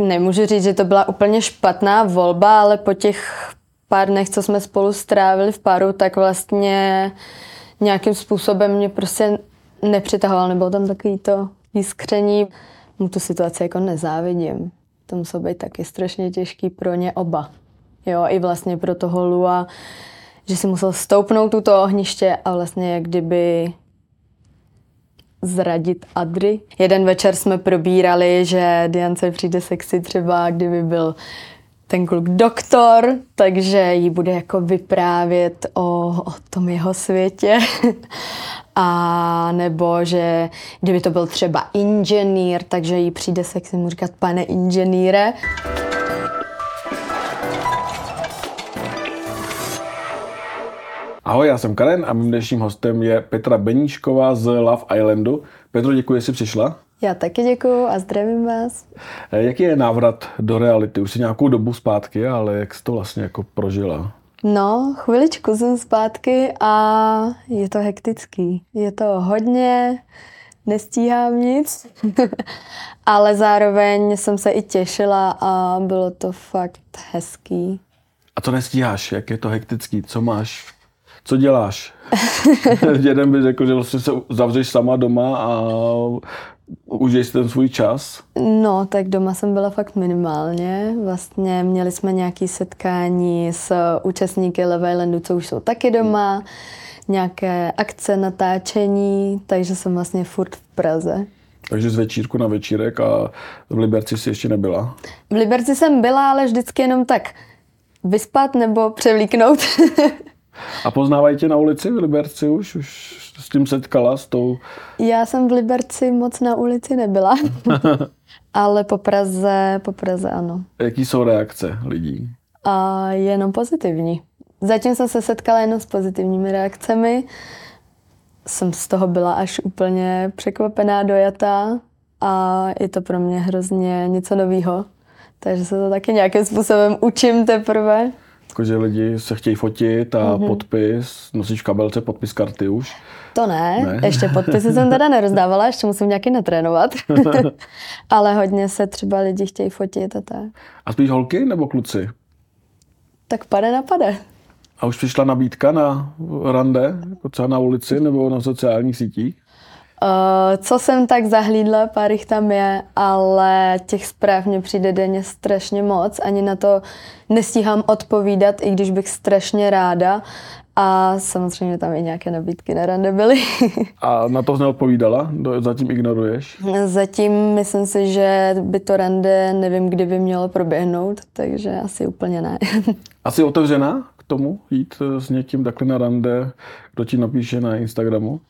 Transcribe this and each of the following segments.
Nemůžu říct, že to byla úplně špatná volba, ale po těch pár dnech, co jsme spolu strávili v paru, tak vlastně nějakým způsobem mě prostě nepřitahoval, nebo tam takový to jiskření. Mu tu situaci jako nezávidím. To muselo být taky strašně těžký pro ně oba. Jo, i vlastně pro toho Lua, že si musel stoupnout tuto ohniště a vlastně jak kdyby zradit Adry. Jeden večer jsme probírali, že Diance přijde sexy třeba, kdyby byl ten kluk doktor, takže jí bude jako vyprávět o, o tom jeho světě. A nebo že kdyby to byl třeba inženýr, takže jí přijde sexy mu říkat pane inženýre. Ahoj, já jsem Karen a mým dnešním hostem je Petra Beníšková z Love Islandu. Petro, děkuji, že jsi přišla. Já taky děkuji a zdravím vás. Eh, jaký je návrat do reality? Už si nějakou dobu zpátky, ale jak jsi to vlastně jako prožila? No, chviličku jsem zpátky a je to hektický. Je to hodně, nestíhám nic, ale zároveň jsem se i těšila a bylo to fakt hezký. A to nestíháš? Jak je to hektický? Co máš co děláš? Jeden by řekl, že vlastně se zavřeš sama doma a užiješ ten svůj čas. No, tak doma jsem byla fakt minimálně. Vlastně měli jsme nějaké setkání s účastníky Love Islandu, co už jsou taky doma, nějaké akce, natáčení, takže jsem vlastně furt v Praze. Takže z večírku na večírek a v Liberci si ještě nebyla? V Liberci jsem byla, ale vždycky jenom tak vyspat nebo převlíknout. A poznávají tě na ulici v Liberci už? Už s tím setkala s tou? Já jsem v Liberci moc na ulici nebyla. Ale po Praze, po Praze ano. Jaký jsou reakce lidí? A jenom pozitivní. Zatím jsem se setkala jenom s pozitivními reakcemi. Jsem z toho byla až úplně překvapená, dojatá a je to pro mě hrozně něco novýho. Takže se to taky nějakým způsobem učím teprve. Jako, že lidi se chtějí fotit a mm-hmm. podpis, nosíš v kabelce podpis karty už? To ne, ne, ještě podpisy jsem teda nerozdávala, ještě musím nějaký natrénovat. Ale hodně se třeba lidi chtějí fotit a tak. A spíš holky nebo kluci? Tak pade na pade. A už přišla nabídka na rande, jako třeba na ulici nebo na sociálních sítích? Uh, co jsem tak zahlídla, pár jich tam je, ale těch zpráv mě přijde denně strašně moc. Ani na to nestíhám odpovídat, i když bych strašně ráda. A samozřejmě tam i nějaké nabídky na rande byly. A na to jsi neodpovídala? Zatím ignoruješ? Zatím myslím si, že by to rande nevím, kdy by mělo proběhnout, takže asi úplně ne. Asi otevřená k tomu jít s někým takhle na rande, kdo ti napíše na Instagramu?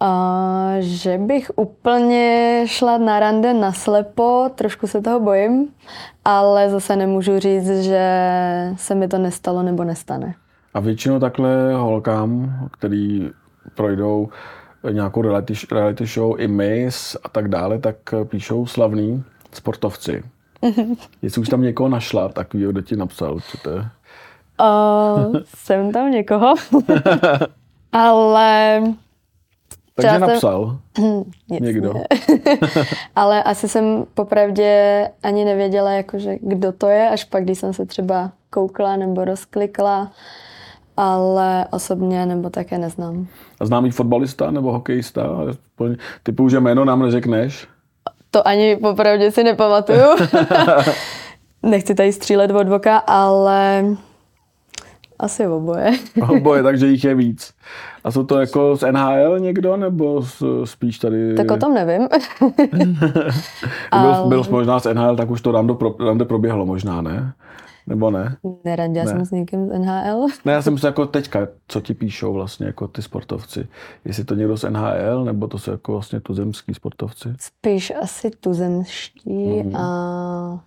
A že bych úplně šla na rande naslepo, trošku se toho bojím, ale zase nemůžu říct, že se mi to nestalo nebo nestane. A většinou takhle holkám, který projdou nějakou reality, reality show, i Miss a tak dále, tak píšou slavní sportovci. Jestli už tam někoho našla, tak ví, kdo ti napsal určitě. Uh, jsem tam někoho, ale takže Třeba napsal jsem... někdo. Ale asi jsem popravdě ani nevěděla, jakože, kdo to je, až pak, když jsem se třeba koukla nebo rozklikla, ale osobně nebo také neznám. A známý fotbalista nebo hokejista? Typu, že jméno nám neřekneš? To ani popravdě si nepamatuju. Nechci tady střílet od voka, ale asi oboje. oboje, takže jich je víc. A jsou to jako z NHL někdo, nebo spíš tady... Tak o tom nevím. byl, byl možná z NHL, tak už to rande, pro, rande proběhlo možná, ne? Nebo ne? Nerandila ne. jsem s někým z NHL. Ne, já jsem myslím jako teďka, co ti píšou vlastně jako ty sportovci. Jestli to někdo z NHL, nebo to jsou jako vlastně tuzemský sportovci? Spíš asi tuzemští mm. a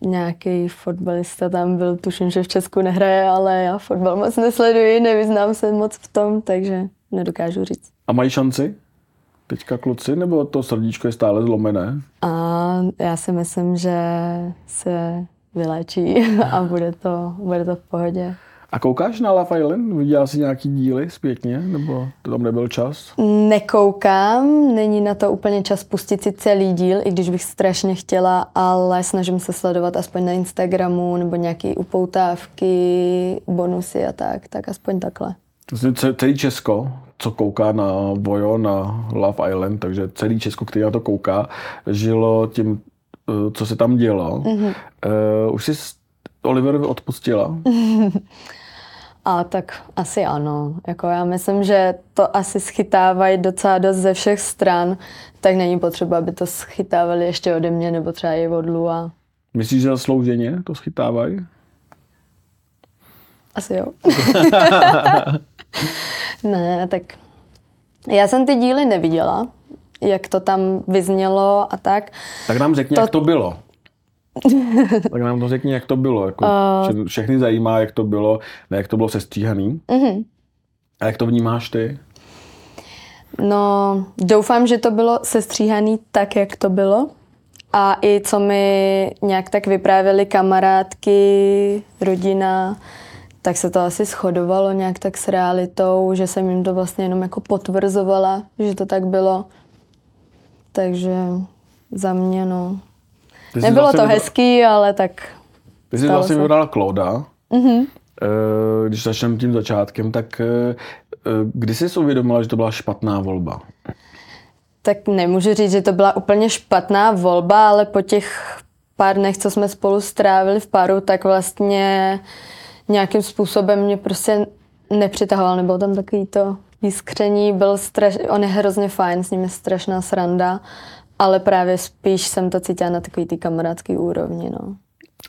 nějaký fotbalista tam byl, tuším, že v Česku nehraje, ale já fotbal moc nesleduji, nevyznám se moc v tom, takže nedokážu říct. A mají šanci? Teďka kluci, nebo to srdíčko je stále zlomené? A já si myslím, že se vyléčí a bude to, bude to v pohodě. A koukáš na Love Island? Viděla jsi nějaký díly zpětně? Nebo to tam nebyl čas? Nekoukám, není na to úplně čas pustit si celý díl, i když bych strašně chtěla, ale snažím se sledovat aspoň na Instagramu nebo nějaké upoutávky, bonusy a tak, tak aspoň takhle. Vlastně celý Česko, co kouká na Vojo, na Love Island, takže celý Česko, který na to kouká, žilo tím, eh, co se tam dělo. Mm-hmm. Uh, už jsi Oliverovi odpustila? A tak asi ano. Jako já myslím, že to asi schytávají docela dost ze všech stran, tak není potřeba, aby to schytávali ještě ode mě nebo třeba i od Lua. Myslíš, že zaslouženě to schytávají? Asi jo. ne, tak já jsem ty díly neviděla, jak to tam vyznělo a tak. Tak nám řekni, to... jak to bylo. Tak nám to řekni, jak to bylo. Jako uh... Všechny zajímá, jak to bylo, ne jak to bylo sestříhaný. Uh-huh. A jak to vnímáš ty? No, doufám, že to bylo sestříhaný tak, jak to bylo. A i co mi nějak tak vyprávěli kamarádky, rodina, tak se to asi shodovalo nějak tak s realitou, že jsem jim to vlastně jenom jako potvrzovala, že to tak bylo. Takže za mě, no. Nebylo vlastně to vybral... hezký, ale tak Ty jsi vlastně vybrala Klauda. Mm-hmm. Když začneme tím začátkem, tak eh, kdy jsi uvědomila, že to byla špatná volba? Tak nemůžu říct, že to byla úplně špatná volba, ale po těch pár dnech, co jsme spolu strávili v paru, tak vlastně nějakým způsobem mě prostě nepřitahoval, nebo tam takový to jiskření, byl straš, on je hrozně fajn, s ním je strašná sranda, ale právě spíš jsem to cítila na takový ty kamarádský úrovni, no.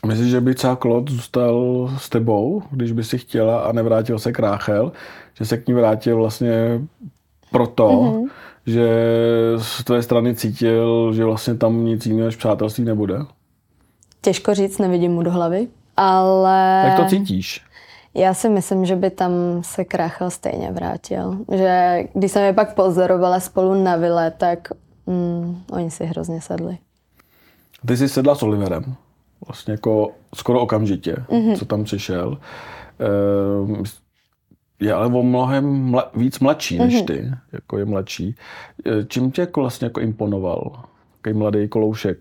Myslíš, že by třeba Klot zůstal s tebou, když by si chtěla a nevrátil se k Ráchel, že se k ní vrátil vlastně proto, mm-hmm. že z tvé strany cítil, že vlastně tam nic jiného než přátelství nebude? Těžko říct, nevidím mu do hlavy, ale... Jak to cítíš? Já si myslím, že by tam se Krachel stejně vrátil. Že když jsem je pak pozorovala spolu na vile, tak mm, oni si hrozně sedli. Ty jsi sedla s Oliverem. Vlastně jako skoro okamžitě, mm-hmm. co tam přišel. Ehm, je ale o mnohem mla, víc mladší než mm-hmm. ty. Jako je mladší. E, čím tě jako vlastně jako imponoval? Jaký mladý koloušek?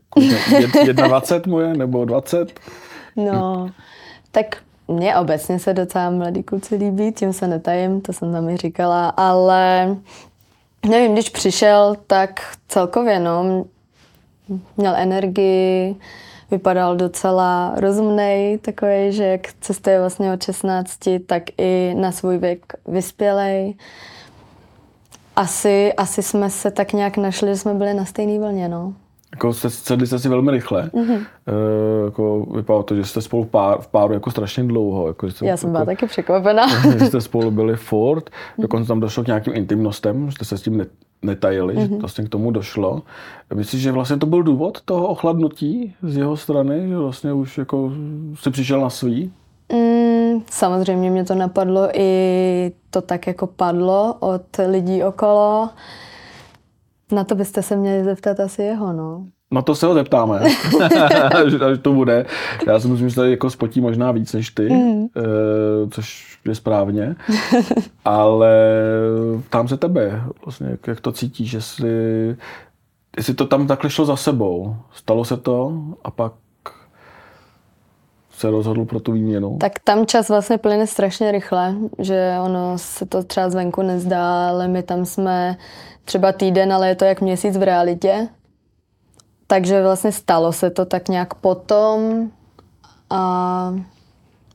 21 mu je, nebo 20? No, tak mně obecně se docela mladý kluci líbí, tím se netajím, to jsem tam i říkala, ale nevím, když přišel, tak celkově, no, měl energii, vypadal docela rozumný, takový, že jak cestuje vlastně od 16, tak i na svůj věk vyspělej. Asi, asi jsme se tak nějak našli, že jsme byli na stejné vlně, no. Jako sedli jste si velmi rychle. Mm-hmm. E, jako vypadalo to, že jste spolu v, pár, v páru jako strašně dlouho. Jako, že jste, Já jsem byla jako, taky překvapená. že jste spolu byli furt. Dokonce tam došlo k nějakým intimnostem, že jste se s tím netajili, mm-hmm. že vlastně k tomu došlo. Myslíš, že vlastně to byl důvod toho ochladnutí z jeho strany, že vlastně už jako si přišel na svý? Mm, samozřejmě mě to napadlo i to tak jako padlo od lidí okolo. Na to byste se měli zeptat asi jeho, no. Na to se ho zeptáme, až to bude. Já si myslím, že tady jako spotí možná víc než ty, mm. což je správně. Ale tam se tebe, vlastně, jak, jak to cítíš, jestli, jestli to tam takhle šlo za sebou. Stalo se to a pak se rozhodl pro tu výměnu? Tak tam čas vlastně plyne strašně rychle, že ono se to třeba zvenku nezdá, ale my tam jsme třeba týden, ale je to jak měsíc v realitě. Takže vlastně stalo se to tak nějak potom a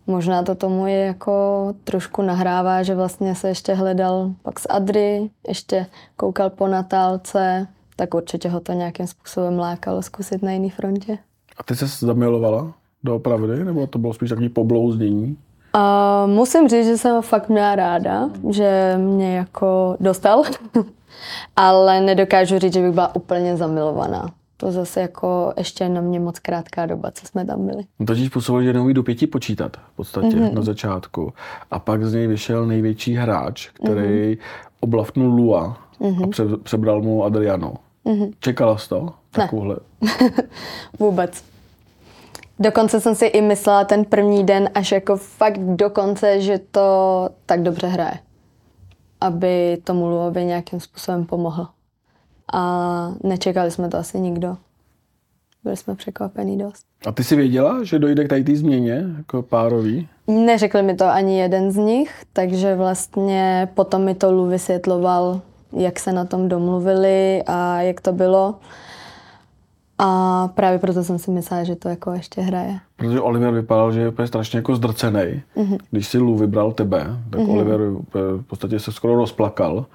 možná to tomu je jako trošku nahrává, že vlastně se ještě hledal pak s Adry, ještě koukal po Natálce, tak určitě ho to nějakým způsobem lákalo zkusit na jiný frontě. A ty se zamilovala do pravdy, nebo to bylo spíš takový poblouznění? Uh, musím říct, že jsem ho fakt měla ráda, že mě jako dostal, ale nedokážu říct, že bych byla úplně zamilovaná. To zase jako ještě na mě moc krátká doba, co jsme tam byli. No totiž působilo, že neumí do pěti počítat v podstatě mm-hmm. na začátku. A pak z něj vyšel největší hráč, který mm-hmm. oblavnul Lua mm-hmm. a pře- přebral mu Adriano. Mm-hmm. Čekala jsi to? Takovouhle? Vůbec. Dokonce jsem si i myslela ten první den až jako fakt dokonce, že to tak dobře hraje. Aby tomu Luovi nějakým způsobem pomohl. A nečekali jsme to asi nikdo. Byli jsme překvapení dost. A ty jsi věděla, že dojde k tady té změně, jako párový? Neřekli mi to ani jeden z nich, takže vlastně potom mi to Lu vysvětloval, jak se na tom domluvili a jak to bylo. A právě proto jsem si myslela, že to jako ještě hraje. Protože Oliver vypadal, že je úplně strašně jako zdrcený. Mm-hmm. Když si Lu vybral tebe, tak mm-hmm. Oliver v podstatě se skoro rozplakal.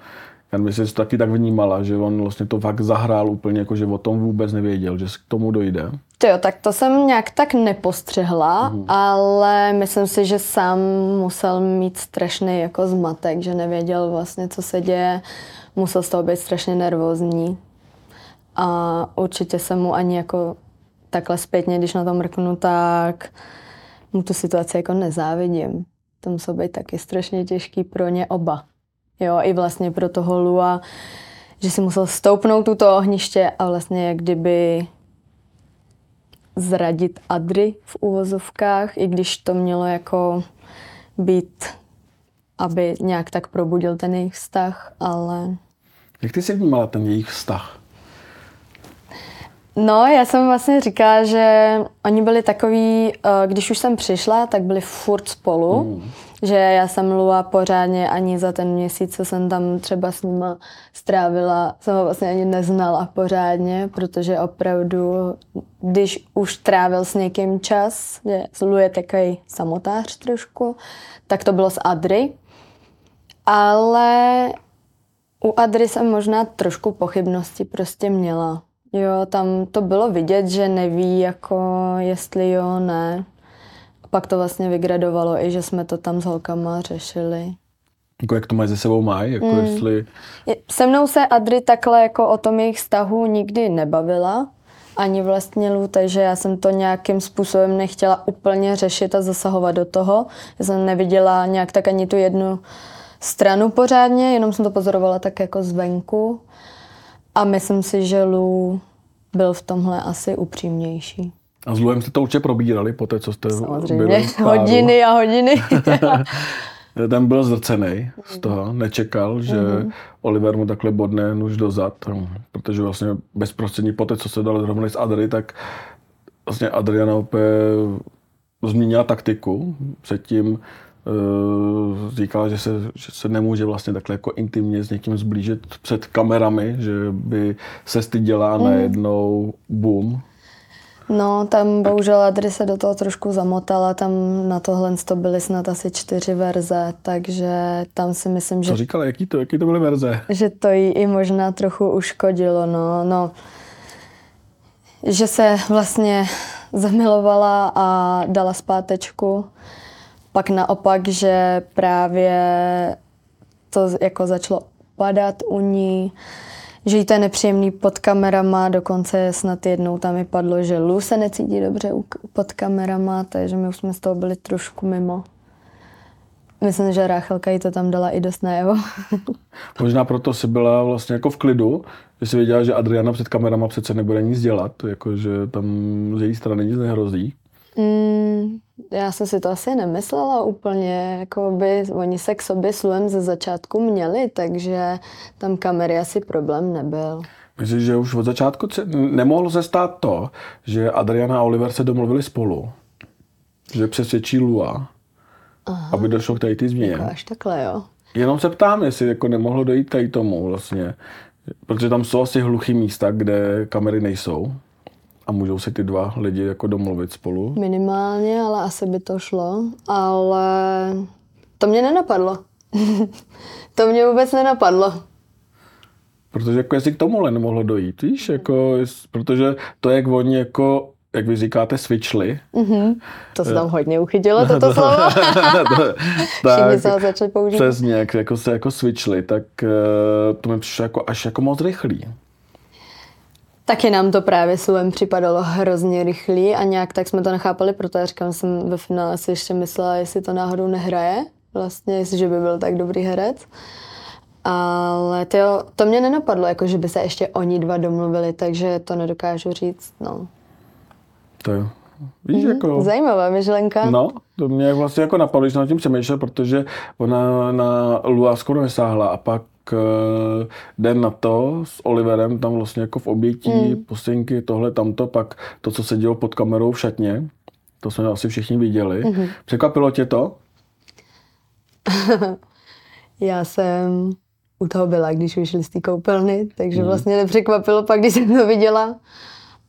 Já myslím, že to taky tak vnímala, že on vlastně to fakt zahrál úplně, jako že o tom vůbec nevěděl, že k tomu dojde. To jo, tak to jsem nějak tak nepostřehla, mm. ale myslím si, že sám musel mít strašný jako zmatek, že nevěděl vlastně, co se děje. Musel z toho být strašně nervózní. A určitě jsem mu ani jako takhle zpětně, když na tom mrknu, tak mu tu situaci jako nezávidím. To muselo být taky strašně těžký pro ně oba. Jo, i vlastně pro toho Lua, že si musel stoupnout tuto ohniště a vlastně jak kdyby zradit Adry v úvozovkách, i když to mělo jako být, aby nějak tak probudil ten jejich vztah, ale... Jak ty jsi vnímala ten jejich vztah? No, já jsem vlastně říkala, že oni byli takový, eh, když už jsem přišla, tak byli furt spolu. Mm. Že já jsem Lua pořádně ani za ten měsíc, co jsem tam třeba s nima strávila, jsem ho vlastně ani neznala pořádně, protože opravdu, když už trávil s někým čas, že Lu je takový samotář trošku, tak to bylo s Adry. Ale u Adry jsem možná trošku pochybnosti prostě měla Jo, tam to bylo vidět, že neví, jako jestli jo, ne. A pak to vlastně vygradovalo i, že jsme to tam s holkama řešili. Jako jak to mají ze sebou mají, jako mm. jestli... Se mnou se Adry takhle jako o tom jejich vztahu nikdy nebavila, ani vlastně Lu, takže já jsem to nějakým způsobem nechtěla úplně řešit a zasahovat do toho. Já jsem neviděla nějak tak ani tu jednu stranu pořádně, jenom jsem to pozorovala tak jako zvenku. A myslím si, že Lu byl v tomhle asi upřímnější. A s Luem jste to určitě probírali po té, co jste Samozřejmě, byli hodiny a hodiny. Ten byl zrcený z toho, nečekal, že mm-hmm. Oliver mu takhle bodne nůž dozad, protože vlastně bezprostředně po té, co se dali zrovna s Adry, tak vlastně Adriana opět změnila taktiku. Předtím říkala, že se, že se nemůže vlastně takhle jako intimně s někým zblížit před kamerami, že by se styděla mm. najednou boom. No, tam bohužel Adry se do toho trošku zamotala, tam na tohle to byly snad asi čtyři verze, takže tam si myslím, že... Co říkala, jaký to, jaký to byly verze? Že to jí i možná trochu uškodilo, no, no. Že se vlastně zamilovala a dala zpátečku pak naopak, že právě to jako začalo padat u ní, že jí to je nepříjemný pod kamerama, dokonce snad jednou tam mi padlo, že Lu se necítí dobře pod kamerama, takže my už jsme z toho byli trošku mimo. Myslím, že Ráchelka jí to tam dala i dost najevo. Možná proto si byla vlastně jako v klidu, že si věděla, že Adriana před kamerama přece nebude nic dělat, jako že tam z její strany nic nehrozí. Mm, já jsem si to asi nemyslela úplně, jako by oni se k sobě s Luem ze začátku měli, takže tam kamery asi problém nebyl. Myslím, že už od začátku nemohlo se stát to, že Adriana a Oliver se domluvili spolu, že přesvědčí Lua, Aha. aby došlo k tady ty změně. Jako až takhle, jo. Jenom se ptám, jestli jako nemohlo dojít tady tomu vlastně, protože tam jsou asi hluchý místa, kde kamery nejsou. A můžou si ty dva lidi jako domluvit spolu? Minimálně, ale asi by to šlo. Ale to mě nenapadlo. to mě vůbec nenapadlo. Protože jako jestli k tomuhle nemohlo dojít, víš, jako, protože to, jak oni jako jak vy říkáte, switchli. Mm-hmm. To se tam hodně uchytilo, toto slovo. Všichni se ho začali používat. Přesně, jak jako se jako switchli, tak uh, to mi přišlo jako, až jako moc rychlý. Taky nám to právě slovem připadalo hrozně rychlý a nějak tak jsme to nechápali, protože říkám, jsem ve finále si ještě myslela, jestli to náhodou nehraje, vlastně, jestli by byl tak dobrý herec. Ale tyjo, to mě nenapadlo, jako že by se ještě oni dva domluvili, takže to nedokážu říct. No. To jo. Víš, jako... Zajímavá myšlenka. No, to mě vlastně jako napadlo, když jsem nad tím přemýšlel, protože ona na Lua skoro nesáhla a pak den na to s Oliverem tam vlastně jako v obětí, mm. postěnky, tohle, tamto, pak to, co se dělo pod kamerou v šatně, to jsme asi všichni viděli. Mm-hmm. Překvapilo tě to? Já jsem u toho byla, když vyšli z té koupelny, takže mm. vlastně nepřekvapilo pak, když jsem to viděla.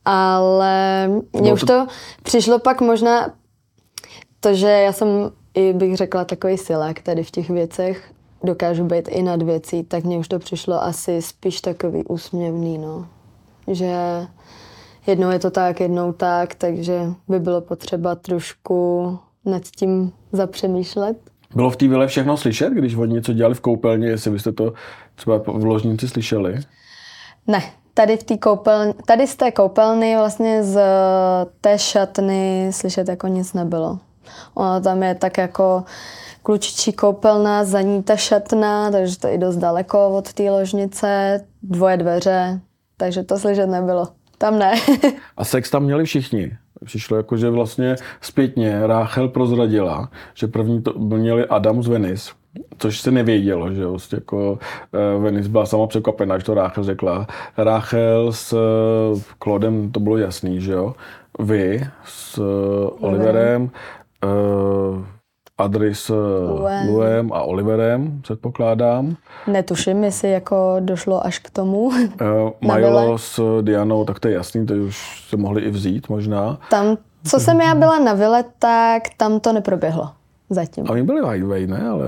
Ale mně už to přišlo pak možná to, že já jsem i bych řekla takový silák tady v těch věcech, dokážu být i nad věcí, tak mně už to přišlo asi spíš takový úsměvný, no. Že jednou je to tak, jednou tak, takže by bylo potřeba trošku nad tím zapřemýšlet. Bylo v té vile všechno slyšet, když oni něco dělali v koupelně, jestli byste to třeba v ložnici slyšeli? Ne, tady v té koupelně, tady z té koupelny vlastně z té šatny slyšet jako nic nebylo. Ono tam je tak jako klučičí koupelna, za ní ta šatna, takže to je dost daleko od té ložnice, dvoje dveře, takže to slyšet nebylo. Tam ne. A sex tam měli všichni. Přišlo jako, že vlastně zpětně Ráchel prozradila, že první to měli Adam z Venice, což se nevědělo, že vlastně jako uh, Venice byla sama překvapená, že to Ráchel řekla. Ráchel s Klodem to bylo jasný, že jo. Vy s Oliverem, uh, Adry s Luem. Luem a Oliverem, předpokládám. Netuším, jestli jako došlo až k tomu. Uh, Milo s Dianou, tak to je jasný, to už se mohli i vzít možná. Tam, co jsem já byla na vile, tak tam to neproběhlo zatím. A oni byli v Hideaway, ne? Ale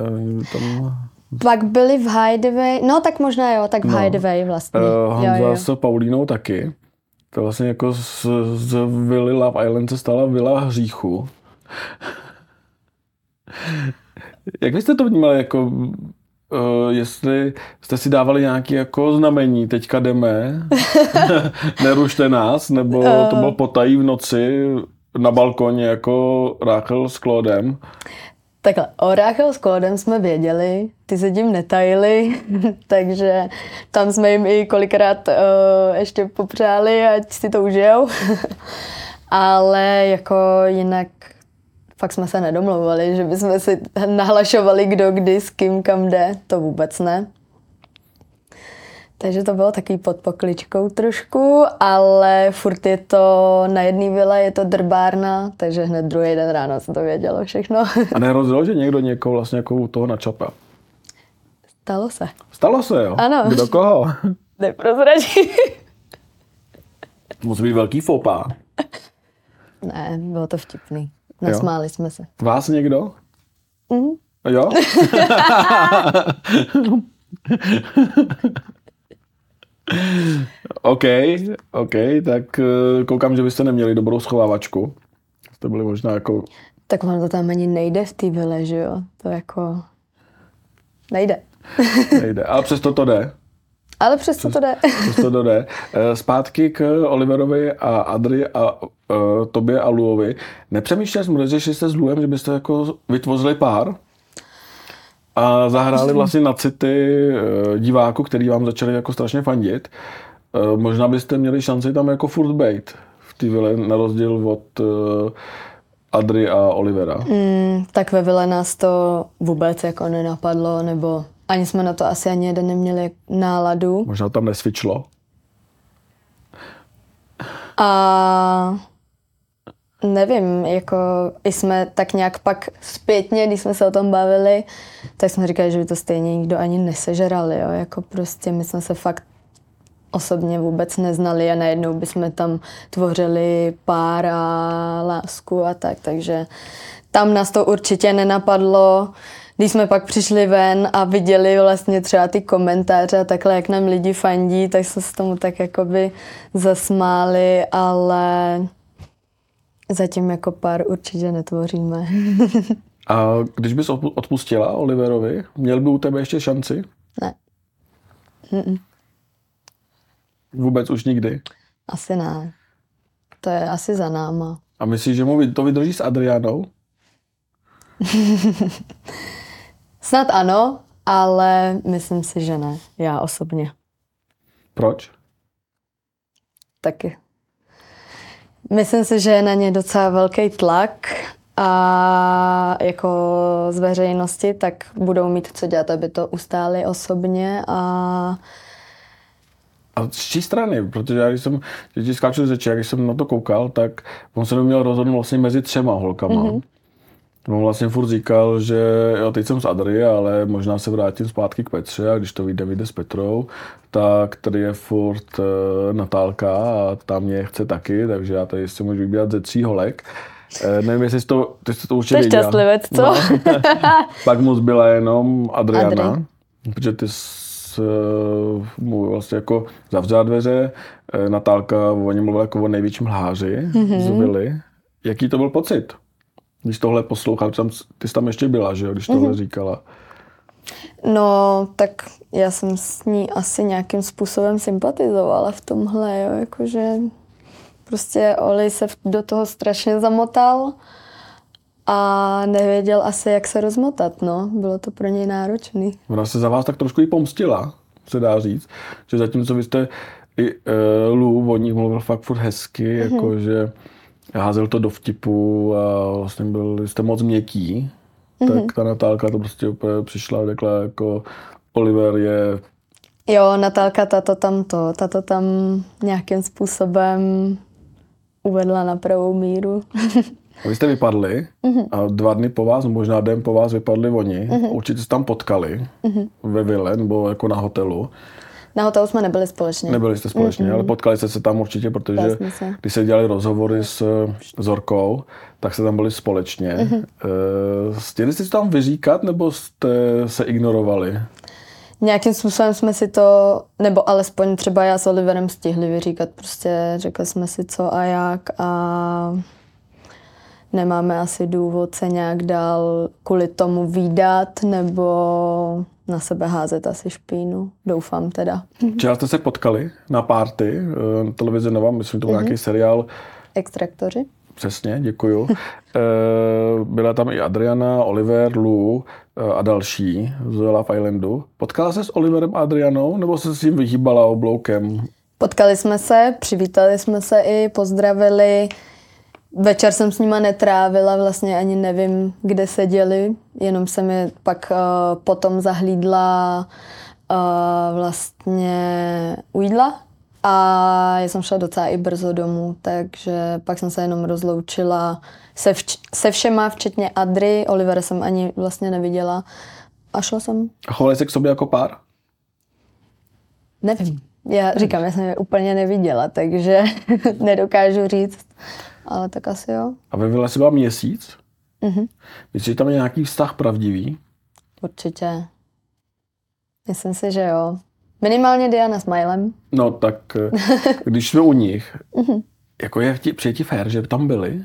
tam... Pak byli v Hideaway, no tak možná jo, tak v no. Hideaway vlastně. Uh, Hanza jo, jo. s Paulínou taky. To vlastně jako z, z Vily Love Island se stala Vila hříchu. Jak byste to vnímali, jako, uh, jestli jste si dávali nějaké jako znamení, teďka jdeme, nerušte nás, nebo to bylo potají v noci na balkoně jako Ráchel s Klodem? Takhle, o Ráchel s Klodem jsme věděli, ty se tím netajili, takže tam jsme jim i kolikrát uh, ještě popřáli, ať si to užijou. Ale jako jinak fakt jsme se nedomluvili, že bychom si nahlašovali, kdo kdy, s kým, kam jde, to vůbec ne. Takže to bylo takový pod pokličkou trošku, ale furt je to na jedné vile, je to drbárna, takže hned druhý den ráno se to vědělo všechno. A nehrozilo, že někdo někoho vlastně jako toho načapa? Stalo se. Stalo se, jo? Ano. Kdo koho? Neprozradí. Musí být velký fopa. Ne, bylo to vtipný. Nasmáli jo. jsme se. Vás někdo? Mm. Jo? OK, OK, tak eh, koukám, že byste neměli dobrou schovávačku. Jste byli možná jako... Tak ono to tam ani nejde v té vile, že jo? To jako... Nejde. nejde, ale přesto to jde. Ale přesto to jde. Přesto to jde. Eh, zpátky k Oliverovi a Adri a uh, tobě a Luovi. Nepřemýšleli jsme, neřešili jste s Luem, že byste jako vytvořili pár? A zahráli vlastně na city uh, diváků, který vám začali jako strašně fandit. Uh, možná byste měli šanci tam jako furt bejt v té vile, na rozdíl od uh, Adry a Olivera. Mm, tak ve vile nás to vůbec jako nenapadlo, nebo ani jsme na to asi ani jeden neměli náladu. Možná tam nesvičlo. A nevím, jako i jsme tak nějak pak zpětně, když jsme se o tom bavili, tak jsme říkali, že by to stejně nikdo ani nesežral, jo, jako prostě my jsme se fakt osobně vůbec neznali a najednou bychom tam tvořili pár a lásku a tak, takže tam nás to určitě nenapadlo když jsme pak přišli ven a viděli vlastně třeba ty komentáře a takhle, jak nám lidi fandí, tak jsme se tomu tak jakoby zasmáli, ale zatím jako pár určitě netvoříme. a když bys odpustila Oliverovi, měl by u tebe ještě šanci? Ne. Mm-mm. Vůbec už nikdy? Asi ne. To je asi za náma. A myslíš, že mu to vydrží s Adrianou? Snad ano, ale myslím si, že ne. Já osobně. Proč? Taky. Myslím si, že je na ně docela velký tlak a jako z veřejnosti, tak budou mít co dělat, aby to ustáli osobně a a z čí strany? Protože já, když jsem, když skáču z řeči, když jsem na to koukal, tak on se měl rozhodnout vlastně mezi třema holkama. Mm-hmm. On vlastně furt říkal, že jo, teď jsem z Adry, ale možná se vrátím zpátky k Petře a když to vyjde, vyjde s Petrou, tak tady je furt uh, Natálka a tam mě chce taky, takže já tady si můžu vybírat ze tří holek. Uh, nevím, jestli jsi to, ty jsi to určitě Jsi šťastlivec, co? No. Pak mu zbyla jenom Adriana, Adry. protože ty jsi uh, mu vlastně jako zavřela dveře, uh, Natálka o něm mluvila jako o největším lháři mm-hmm. z Vily. Jaký to byl pocit? Když tohle poslouchal, tam, ty jsi tam ještě byla, že jo, když tohle mm-hmm. říkala. No, tak já jsem s ní asi nějakým způsobem sympatizovala v tomhle, jo, jakože prostě Oli se do toho strašně zamotal a nevěděl asi, jak se rozmotat, no. Bylo to pro něj náročný. Ona se za vás tak trošku i pomstila, se dá říct, že zatímco vy jste i uh, Lou o nich mluvil fakt furt hezky, mm-hmm. jakože házel to do vtipu a vlastně byl, jste moc měkký, mm-hmm. tak ta Natálka to prostě úplně přišla a řekla jako Oliver je... Jo, Natálka tato tam to, tato tam nějakým způsobem uvedla na pravou míru. Vy jste vypadli mm-hmm. a dva dny po vás, možná den po vás vypadli oni. Mm-hmm. Určitě se tam potkali mm-hmm. ve vile nebo jako na hotelu. Na hotelu jsme nebyli společně. Nebyli jste společně, mm-hmm. ale potkali jste se tam určitě, protože se. když se dělali rozhovory s Zorkou, tak se tam byli společně. Mm-hmm. Chtěli jste si tam vyříkat, nebo jste se ignorovali? Nějakým způsobem jsme si to, nebo alespoň třeba já s Oliverem stihli vyříkat. Prostě řekli jsme si co a jak a nemáme asi důvod se nějak dál kvůli tomu výdat nebo na sebe házet asi špínu. Doufám teda. Včera jste se potkali na párty, eh, televize Nova, myslím, to byl mm-hmm. nějaký seriál. Extraktoři. Přesně, děkuju. Eh, byla tam i Adriana, Oliver, Lou eh, a další z Love Islandu. Potkala se s Oliverem a Adrianou, nebo se s ním vyhýbala obloukem? Potkali jsme se, přivítali jsme se i, pozdravili. Večer jsem s nima netrávila, vlastně ani nevím, kde seděli, jenom jsem je pak uh, potom zahlídla uh, vlastně u jídla a já jsem šla docela i brzo domů, takže pak jsem se jenom rozloučila se, vč- se všema, včetně Adry, Olivera jsem ani vlastně neviděla a šla jsem. A chovali se k sobě jako pár? Nevím. Já říkám, já jsem je úplně neviděla, takže nedokážu říct ale tak asi jo. A ve Vile byla měsíc? Mhm. Myslíš, že tam je nějaký vztah pravdivý? Určitě. Myslím si, že jo. Minimálně Diana s Milem. No tak, eh, když jsme u nich, mhm. jako je přijetí fér, že tam byli?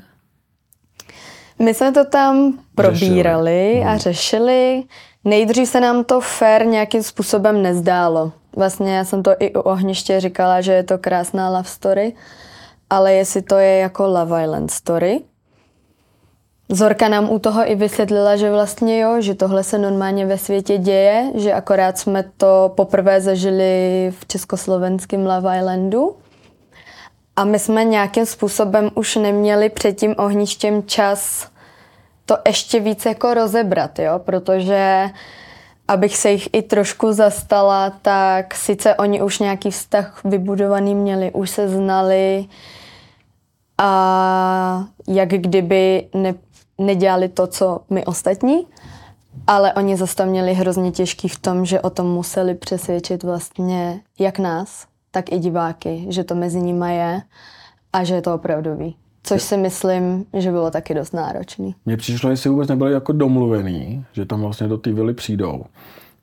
My jsme to tam probírali řešili. a mhm. řešili. Nejdřív se nám to fér nějakým způsobem nezdálo. Vlastně já jsem to i u ohniště říkala, že je to krásná love story ale jestli to je jako Love Island story. Zorka nám u toho i vysvětlila, že vlastně jo, že tohle se normálně ve světě děje, že akorát jsme to poprvé zažili v československém Love Islandu. A my jsme nějakým způsobem už neměli před tím ohništěm čas to ještě víc jako rozebrat, jo, protože abych se jich i trošku zastala, tak sice oni už nějaký vztah vybudovaný měli, už se znali, a jak kdyby ne, nedělali to, co my ostatní, ale oni zase tam měli hrozně těžký v tom, že o tom museli přesvědčit vlastně jak nás, tak i diváky, že to mezi nimi je a že je to opravdový. Což si myslím, že bylo taky dost náročný. Mně přišlo, že si vůbec nebyli jako domluvený, že tam vlastně do té vily přijdou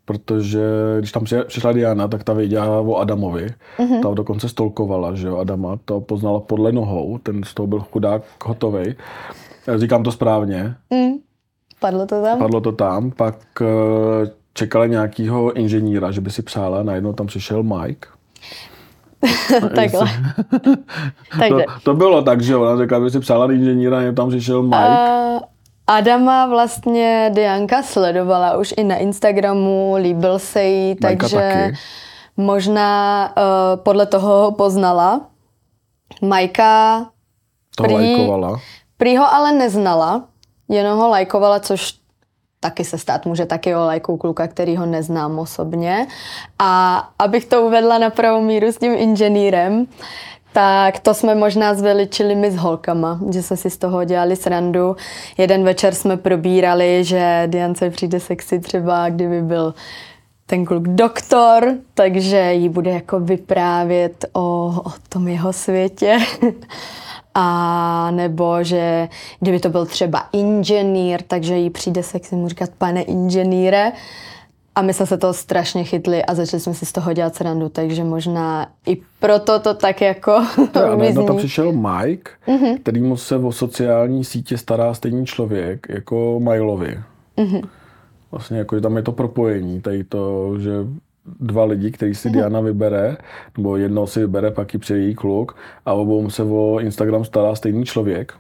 protože když tam přišla Diana, tak ta věděla o Adamovi. Mm-hmm. Ta dokonce stolkovala, že jo, Adama. To poznala podle nohou, ten z toho byl chudák hotový. Říkám to správně. Mm. Padlo to tam? Padlo to tam. Pak eh, čekala nějakého inženýra, že by si přála, najednou tam přišel Mike. Takhle. to, to, bylo tak, že ona řekla, že by si přála inženýra, tam přišel Mike. Uh, Adama vlastně Dianka sledovala už i na Instagramu, líbil se jí, takže taky. možná uh, podle toho ho poznala. Majka To prý, lajkovala. Prý ho ale neznala, jenom ho lajkovala, což taky se stát může taky o lajku kluka, který ho neznám osobně. A abych to uvedla na pravou míru s tím inženýrem, tak to jsme možná zveličili my s holkama, že jsme si z toho dělali srandu. Jeden večer jsme probírali, že Diance přijde sexy třeba, kdyby byl ten kluk doktor, takže jí bude jako vyprávět o, o tom jeho světě. A nebo že kdyby to byl třeba inženýr, takže jí přijde sexy mu říkat pane inženýre. A my jsme se toho strašně chytli a začali jsme si z toho dělat srandu, takže možná i proto to tak jako A najednou tam přišel Mike, mm-hmm. který mu se o sociální sítě stará stejný člověk, jako Milovi. Mm-hmm. Vlastně jako, že tam je to propojení, tady to, že dva lidi, který si mm-hmm. Diana vybere, nebo jednou si vybere, pak ji přeje její kluk a obou se o Instagram stará stejný člověk.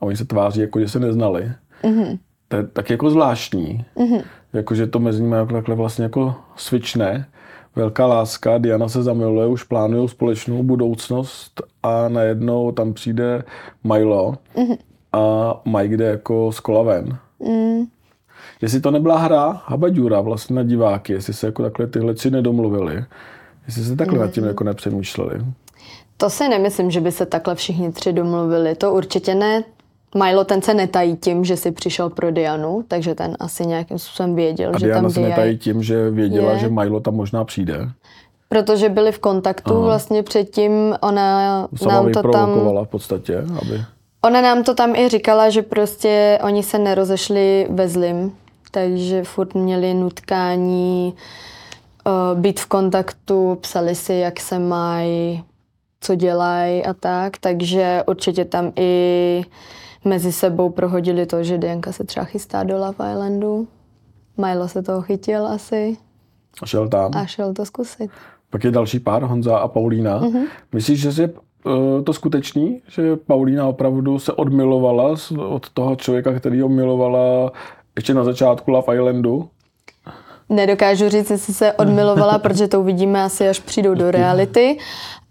A oni se tváří, jako že se neznali. Mm-hmm. To je tak jako zvláštní. Mm-hmm. Jako, že to mezi nimi jako takhle vlastně jako switchne. Velká láska, Diana se zamiluje, už plánují společnou budoucnost a najednou tam přijde Milo mm-hmm. a Mike jde jako z kola ven. Mm. Jestli to nebyla hra Habaďura vlastně na diváky, jestli se jako takhle tyhle tři nedomluvili, jestli se takhle mm. nad tím jako nepřemýšleli. To si nemyslím, že by se takhle všichni tři domluvili. To určitě ne. Milo ten se netají tím, že si přišel pro Dianu, takže ten asi nějakým způsobem věděl, a že Diana tam se netají tím, že věděla, je. že Milo tam možná přijde. Protože byli v kontaktu Aha. vlastně předtím, ona Sama nám to tam... v podstatě, aby... Ona nám to tam i říkala, že prostě oni se nerozešli ve zlým, takže furt měli nutkání uh, být v kontaktu, psali si, jak se mají, co dělají a tak, takže určitě tam i mezi sebou prohodili to, že Dianka se třeba chystá do Love Islandu. Milo se toho chytil asi. A šel tam. A šel to zkusit. Pak je další pár, Honza a Paulína. Mm-hmm. Myslíš, že je uh, to skutečný, že Paulína opravdu se odmilovala od toho člověka, který ho milovala ještě na začátku Love Islandu? Nedokážu říct, jestli se odmilovala, protože to uvidíme asi, až přijdou do reality,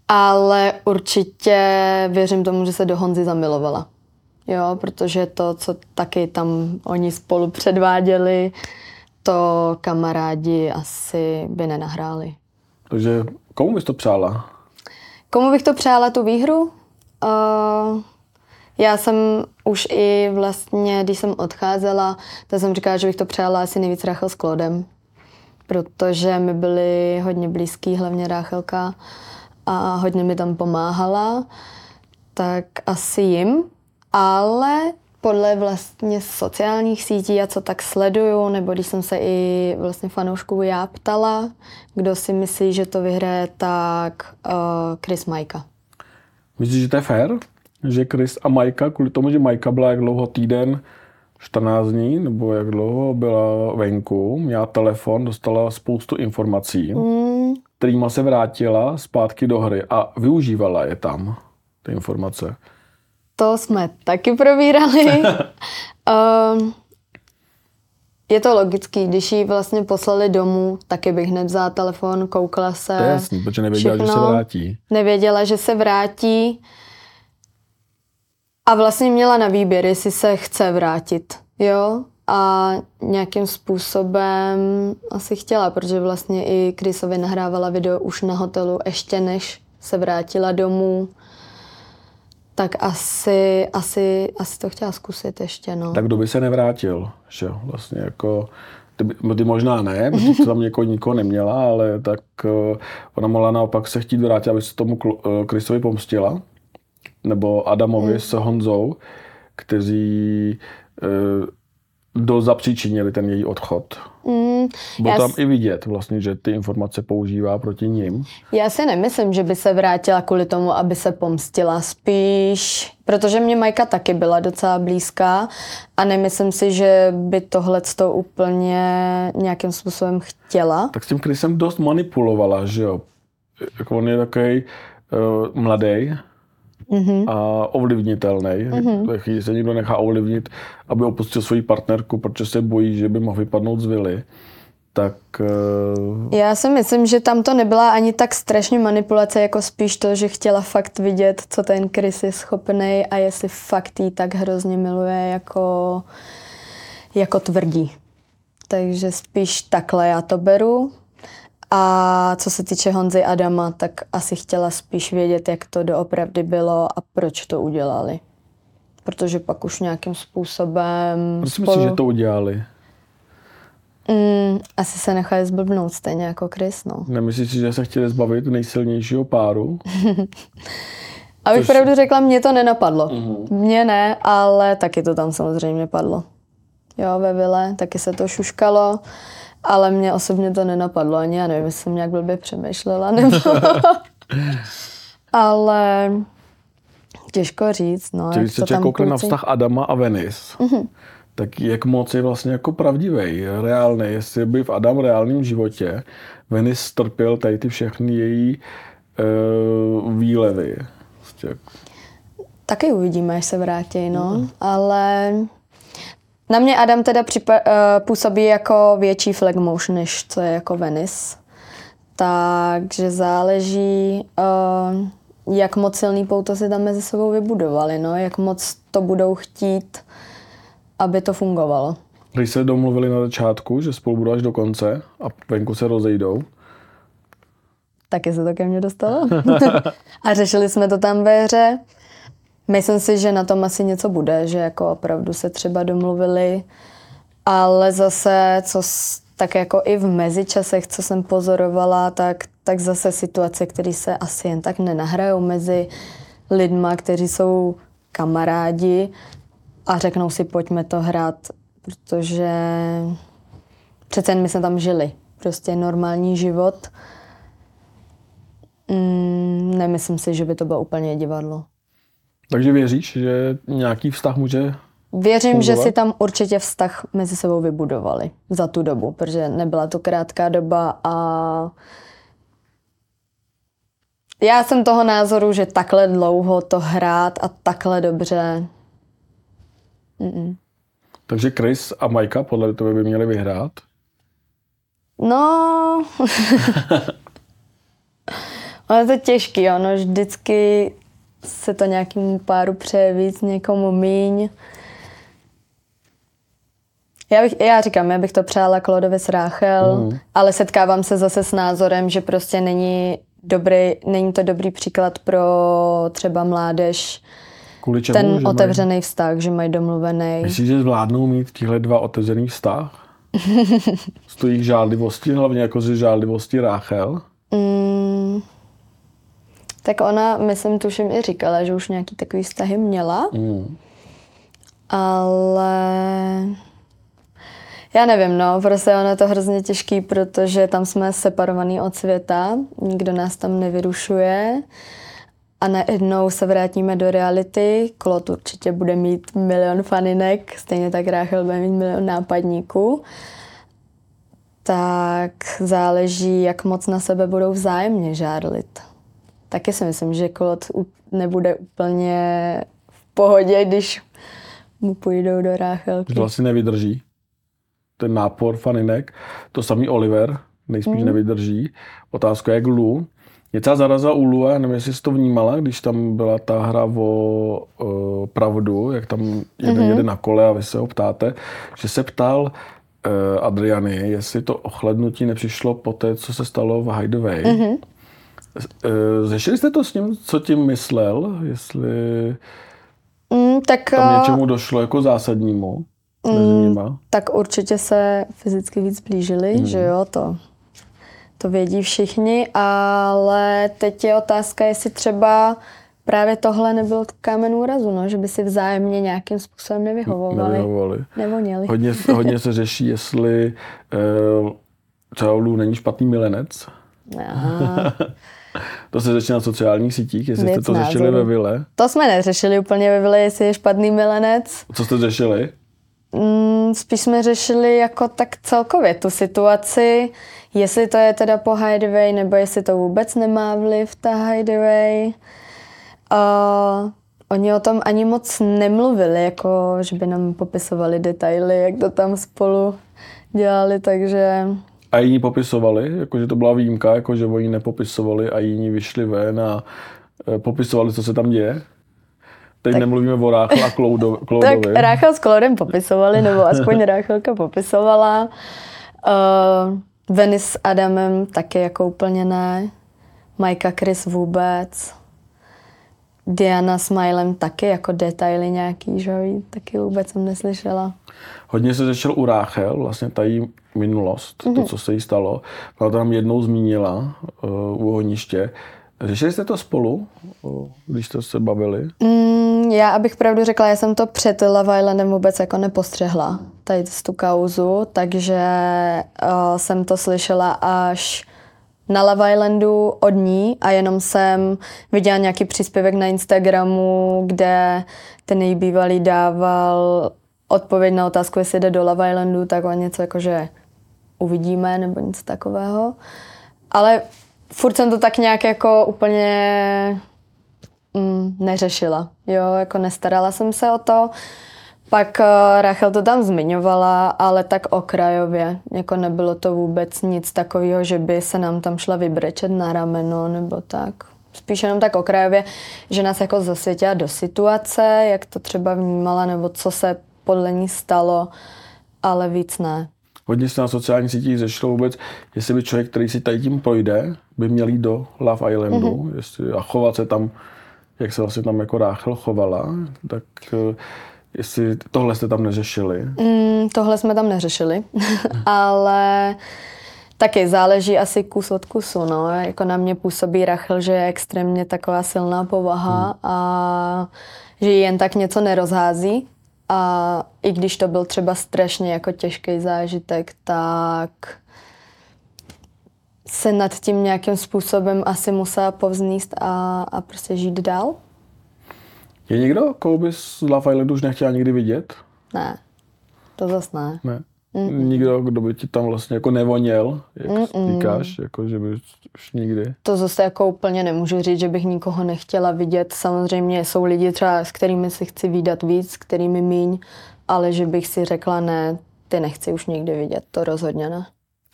ale určitě věřím tomu, že se do Honzy zamilovala. Jo, protože to, co taky tam oni spolu předváděli, to kamarádi asi by nenahráli. Takže komu bys to přála? Komu bych to přála, tu výhru? Uh, já jsem už i vlastně, když jsem odcházela, tak jsem říkala, že bych to přála asi nejvíc Rachel s Klodem, protože mi byli hodně blízký, hlavně Rachelka a hodně mi tam pomáhala, tak asi jim, ale podle vlastně sociálních sítí a co tak sleduju, nebo když jsem se i vlastně fanoušků já ptala, kdo si myslí, že to vyhraje, tak uh, Chris Majka. Myslíš, že to je fér? Že Chris a Majka, kvůli tomu, že Majka byla jak dlouho týden, 14 dní, nebo jak dlouho byla venku, měla telefon, dostala spoustu informací, mm. kterýma se vrátila zpátky do hry a využívala je tam, ty informace. To jsme taky probírali. um, je to logický, když ji vlastně poslali domů, taky bych hned vzala telefon, koukala se. To je jasný, protože nevěděla, všechno, že se vrátí. Nevěděla, že se vrátí. A vlastně měla na výběr, jestli se chce vrátit. Jo? A nějakým způsobem asi chtěla, protože vlastně i Chrisovi nahrávala video už na hotelu, ještě než se vrátila domů tak asi, asi, asi to chtěla zkusit ještě, no. Tak kdo by se nevrátil, že jo, vlastně jako, ty, ty možná ne, protože tam někoho nikoho neměla, ale tak uh, ona mohla naopak se chtít vrátit, aby se tomu Kristovi uh, pomstila, nebo Adamovi hmm. s Honzou, kteří uh, do zapříčinili ten její odchod. Mm, Bylo tam s... i vidět vlastně, že ty informace používá proti ním. Já si nemyslím, že by se vrátila kvůli tomu, aby se pomstila. Spíš, protože mě Majka taky byla docela blízká a nemyslím si, že by tohle to úplně nějakým způsobem chtěla. Tak s tím Chrisem dost manipulovala, že jo. Jako on je takový uh, mladý, mm-hmm. a ovlivnitelný. Mm-hmm. Když se někdo nechá ovlivnit, aby opustil svoji partnerku, protože se bojí, že by mohl vypadnout z vily, tak uh, Já si myslím, že tam to nebyla ani tak strašně manipulace, jako spíš to, že chtěla fakt vidět, co ten Chris je schopný a jestli fakt jí tak hrozně miluje, jako, jako tvrdí. Takže spíš takhle já to beru. A co se týče Honzy Adama, tak asi chtěla spíš vědět, jak to doopravdy bylo a proč to udělali. Protože pak už nějakým způsobem... proč si myslíš, že to udělali? Mm, asi se nechali zblbnout stejně jako Chris, no. Nemyslíš si, že se chtěli zbavit nejsilnějšího páru? Abych Což- pravdu řekla, mě to nenapadlo. Mně ne, ale taky to tam samozřejmě padlo. Jo, ve vile, taky se to šuškalo, ale mě osobně to nenapadlo ani, já nevím, jestli jsem nějak blbě přemýšlela, nebo... ale těžko říct, no, Když člověk tam koukne na kluci- vztah Adama a Venice, tak jak moc je vlastně jako pravdivý, reálný. Jestli by v Adam reálném životě Venice strpěl tady ty všechny její uh, výlevy. Prostě Taky uvidíme, až se vrátí, no. Ale na mě Adam teda připa- uh, působí jako větší flagmoš, než co je jako Venice. Takže záleží, uh, jak moc silný pouto si tam mezi sebou vybudovali, no. Jak moc to budou chtít, aby to fungovalo. Když se domluvili na začátku, že spolu budou až do konce a venku se rozejdou, Taky se to ke mně dostalo. a řešili jsme to tam ve hře. Myslím si, že na tom asi něco bude, že jako opravdu se třeba domluvili, ale zase, co tak jako i v mezičasech, co jsem pozorovala, tak, tak zase situace, které se asi jen tak nenahrajou mezi lidma, kteří jsou kamarádi a řeknou si, pojďme to hrát, protože přece jen my jsme tam žili. Prostě normální život. Mm, nemyslím si, že by to bylo úplně divadlo. Takže věříš, že nějaký vztah může Věřím, že Fungovat? si tam určitě vztah mezi sebou vybudovali za tu dobu, protože nebyla to krátká doba a já jsem toho názoru, že takhle dlouho to hrát a takhle dobře. Takže Chris a Majka podle tebe by měli vyhrát. No, je to těžký, ono vždycky se to nějakému páru přeje víc, někomu míň. Já, bych, já říkám, já bych to přála Klodovi s Ráchel, mm. ale setkávám se zase s názorem, že prostě není, dobrý, není to dobrý příklad pro třeba mládež, Kvůli čemu? že ten mají- otevřený vztah, že mají domluvený. Myslíš, že zvládnou mít tihle dva otevřený vztah? Stojí jich žádlivosti, hlavně jako ze žádlivosti Ráchel. Mm, tak ona, myslím, tuším i říkala, že už nějaký takový vztahy měla, Mm. ale já nevím, no, prostě ono je to hrozně těžký, protože tam jsme separovaný od světa, nikdo nás tam nevyrušuje a najednou se vrátíme do reality. Klot určitě bude mít milion faninek, stejně tak Ráchel bude mít milion nápadníků. Tak záleží, jak moc na sebe budou vzájemně žárlit. Taky si myslím, že Klot u- nebude úplně v pohodě, když mu půjdou do Ráchelky. Že to asi nevydrží. Ten nápor faninek. To samý Oliver nejspíš Mhm. nevydrží. Otázka je jak Lu. Mě celá zarazila u Lu, já nevím, jestli jsi to vnímala, když tam byla ta hra o uh, pravdu, jak tam jeden Mhm. jede na kole a vy se ho ptáte, že se ptal uh, Adriany, jestli to ochlednutí nepřišlo po té, co se stalo v Hideaway. Mhm. Uh, Řešili jste to s ním, co tím myslel? Jestli Mm, tak, tam eh, něčemu došlo jako zásadnímu mezi nima? tak určitě se fyzicky víc blížili, Mhm. že jo, to, to vědí všichni, ale teď je otázka, jestli třeba právě tohle nebyl kámen úrazu, no, že by si vzájemně nějakým způsobem nevyhovovali. Nevyhovovali. Nevoněli. Hodně, hodně se řeší, jestli uh, třeba není špatný milenec. Aha. To se řeší na sociálních sítích, jestli jste Věc to řešili ve vile. To jsme neřešili úplně ve vile, jestli je špatný milenec. Co jste řešili? Mm, spíš jsme řešili jako tak celkově tu situaci, jestli to je teda po Hideaway, nebo jestli to vůbec nemá vliv ta Hideaway. Uh, oni o tom ani moc nemluvili, jako že by nám popisovali detaily, jak to tam spolu dělali, takže A jiní popisovali, jakože to byla výjimka, jakože oni nepopisovali a jiní vyšli ven a e, popisovali, co se tam děje. Teď tak, nemluvíme o Ráchel a Kloudo, Kloudovi. Tak Ráchel s Kloudem popisovali, nebo aspoň Ráchelka popisovala. Uh, Veny s Adamem taky jako úplně ne. Majka Chris vůbec. Diana s Milem taky jako detaily nějaký, že taky vůbec jsem neslyšela. Hodně se začal u Ráchel, vlastně ta její minulost, mm-hmm. to, mhm. co se jí stalo. Ona to tam jednou zmínila uh, u ohniště. Řešili jste to spolu, uh, když jste se bavili? Mm, já, abych pravdu řekla, já jsem to před Love Islandem vůbec jako nepostřehla, tady tu kauzu, takže uh, jsem to slyšela až na Love Islandu od ní a jenom jsem viděla nějaký příspěvek na Instagramu, kde ten její bývalý dával odpověď na otázku, jestli jde do Love Islandu, tak on něco jako, že uvidíme nebo něco takového. Ale furt jsem to tak nějak jako úplně mm, neřešila. Jo, jako nestarala jsem se o to. Pak uh, Rachel to tam zmiňovala, ale tak okrajově. Jako nebylo to vůbec nic takového, že by se nám tam šla vybrečet na rameno nebo tak. Spíš jenom tak okrajově, že nás jako zasvětila do situace, jak to třeba vnímala, nebo co se podle ní stalo, ale víc ne. Hodně se na sociálních sítích zešlo vůbec, jestli by člověk, který si tady tím projde, by měl jít do Love Islandu mm-hmm. jestli, a chovat se tam, jak se vlastně tam jako Ráchel chovala, tak eh, jestli tohle jste tam neřešili? Mm, tohle jsme tam neřešili, ale taky záleží asi kus od kusu. No. Jako na mě působí Rachel, že je extrémně taková silná povaha hmm. a že jen tak něco nerozhází. A i když to byl třeba strašně jako těžký zážitek, tak se nad tím nějakým způsobem asi musela povzníst a, a prostě žít dál. Je někdo, koho bys z Love Islandu už nechtěla nikdy vidět? Ne, to zas ne. Ne. Mm-mm. Nikdo, kdo by ti tam vlastně jako nevoněl, jak Mm-mm. říkáš, jako že by už nikdy. To zase jako úplně nemůžu říct, že bych nikoho nechtěla vidět. Samozřejmě jsou lidi třeba, s kterými si chci výdat víc, s kterými míň, ale že bych si řekla ne, ty nechci už nikdy vidět, to rozhodně ne.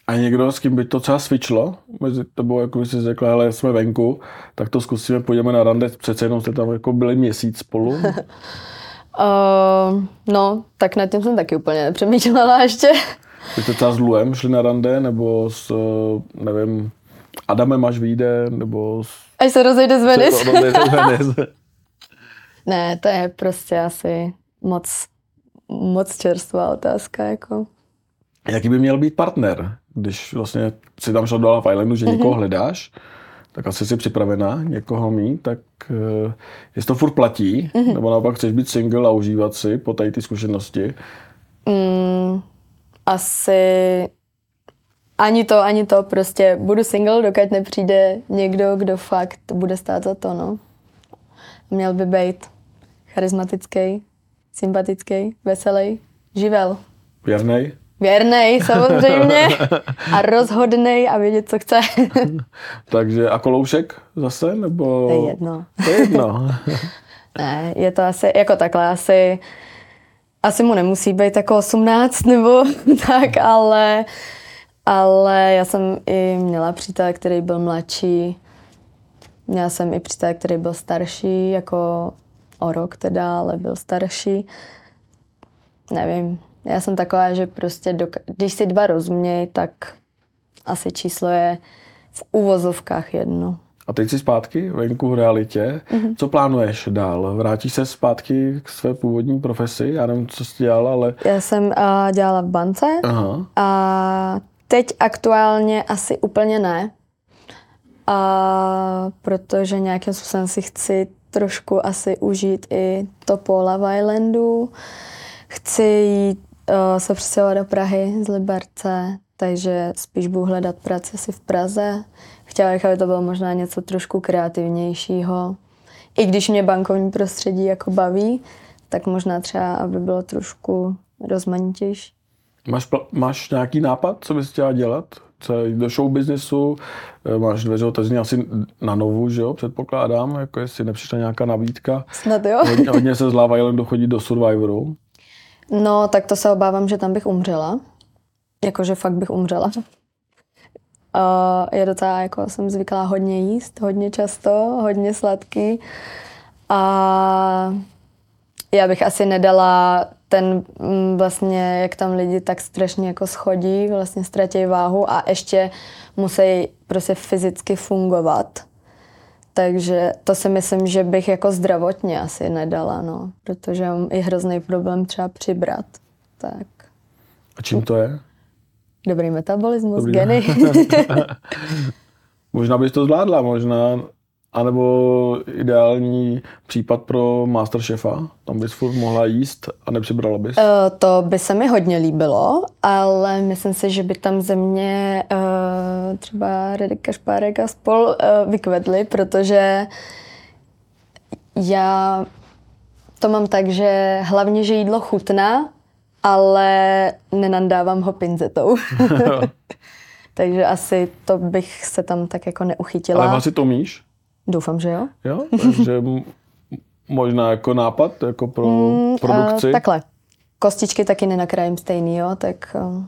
A někdo, s kým by to třeba svičlo, mezi tebou, jako by si řekla, ale jsme venku, tak to zkusíme, půjdeme na rande, přece jenom jste tam jako byli měsíc spolu. uh, no, tak nad tím jsem taky úplně nepřemýšlela ještě. Vy jste třeba s Luem šli na rande, nebo s, nevím, Adamem až vyjde, nebo s... Až se rozejde z Venice. ne, to je prostě asi moc, moc čerstvá otázka, jako. Jaký by měl být partner? když vlastně si tam šel do Love Islandu, že někoho mm-hmm. hledáš, tak asi jsi připravená někoho mít, tak uh, jestli to furt platí, mm-hmm. nebo naopak chceš být single a užívat si po tady ty zkušenosti? Mm, asi ani to, ani to. Prostě budu single, dokud nepřijde někdo, kdo fakt bude stát za to, no. Měl by být charismatický, sympatický, veselý, živel. Věrnej? Věrnej, samozřejmě. A rozhodnej a vědět, co chce. Takže a koloušek zase? Nebo... To je jedno. To je jedno. ne, je to asi jako takhle. Asi, asi mu nemusí být jako 18 nebo tak, ale, ale já jsem i měla přítele, který byl mladší. Měla jsem i přítele, který byl starší, jako o rok teda, ale byl starší. Nevím, já jsem taková, že prostě, doka- když si dva rozumějí, tak asi číslo je v uvozovkách jedno. A teď jsi zpátky venku v realitě. Mm-hmm. Co plánuješ dál? Vrátíš se zpátky k své původní profesi? Já nevím, co jsi dělala, ale... Já jsem uh, dělala v bance Aha. a teď aktuálně asi úplně ne. A protože nějakým způsobem si chci trošku asi užít i to po Love Islandu. Chci jít uh, se přestěhovat do Prahy z Liberce, takže spíš budu hledat práci asi v Praze. Chtěla bych, aby to bylo možná něco trošku kreativnějšího. I když mě bankovní prostředí jako baví, tak možná třeba, aby bylo trošku rozmanitější. Máš, máš nějaký nápad, co bys chtěla dělat? Co jít do show businessu, eh, máš dveře otevřené asi na novu, že jo, předpokládám, jako jestli nepřišla nějaká nabídka. Snad jo. Hodně, hodně se z Lava Islandu chodí do Survivoru. No, tak to se obávám, že tam bych umřela. Jakože fakt bych umřela. Uh, je docela, jako jsem zvyklá hodně jíst, hodně často, hodně sladký. A já bych asi nedala ten mm, vlastně, jak tam lidi tak strašně jako schodí, vlastně ztratí váhu a ještě musí prostě fyzicky fungovat. Takže to si myslím, že bych jako zdravotně asi nedala, no, protože mám i hrozný problém třeba přibrat. Tak. A čím to je? Dobrý metabolismus, Dobrý. geny. Možná bys to zvládla, možná, anebo ideální případ pro Masterchefa. Tam bys furt mohla jíst a nepřibrala bys. Eh, to by se mi hodně líbilo, ale myslím si, že by tam ze mě eh, třeba Redeka Špárek a spol eh, vykvedli, protože já to mám tak, že hlavně, že jídlo chutná, ale nenandávám ho pinzetou. Takže asi to bych se tam tak jako neuchytila. Ale vařit umíš? Doufám, že jo. Jo? Takže možná jako nápad, jako pro Mm, produkci. eh, takhle. Kostičky taky nenakrájím stejný, jo, tak eh,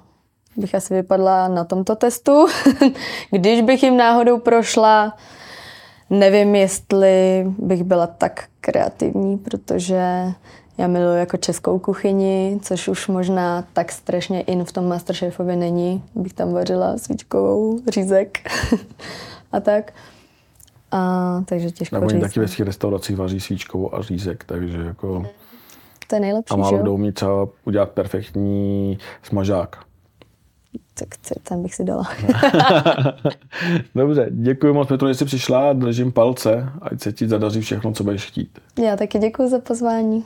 bych asi vypadla na tomto testu. Když bych jim náhodou prošla, nevím, jestli bych byla tak kreativní, protože já miluji jako českou kuchyni, což už možná tak strašně in v tom Masterchefovi není. Bych tam vařila svíčkovou, řízek a tak. A, takže těžko Nebo říct. taky ve svých restauracích vaří svíčkovou a řízek, takže jako... To je nejlepší, A málo kdo umí třeba udělat perfektní smažák. Tak ten bych si dala. Dobře, děkuji moc, Petro, že jsi přišla, držím palce, ať se ti zadaří všechno, co budeš chtít. Já taky děkuji za pozvání.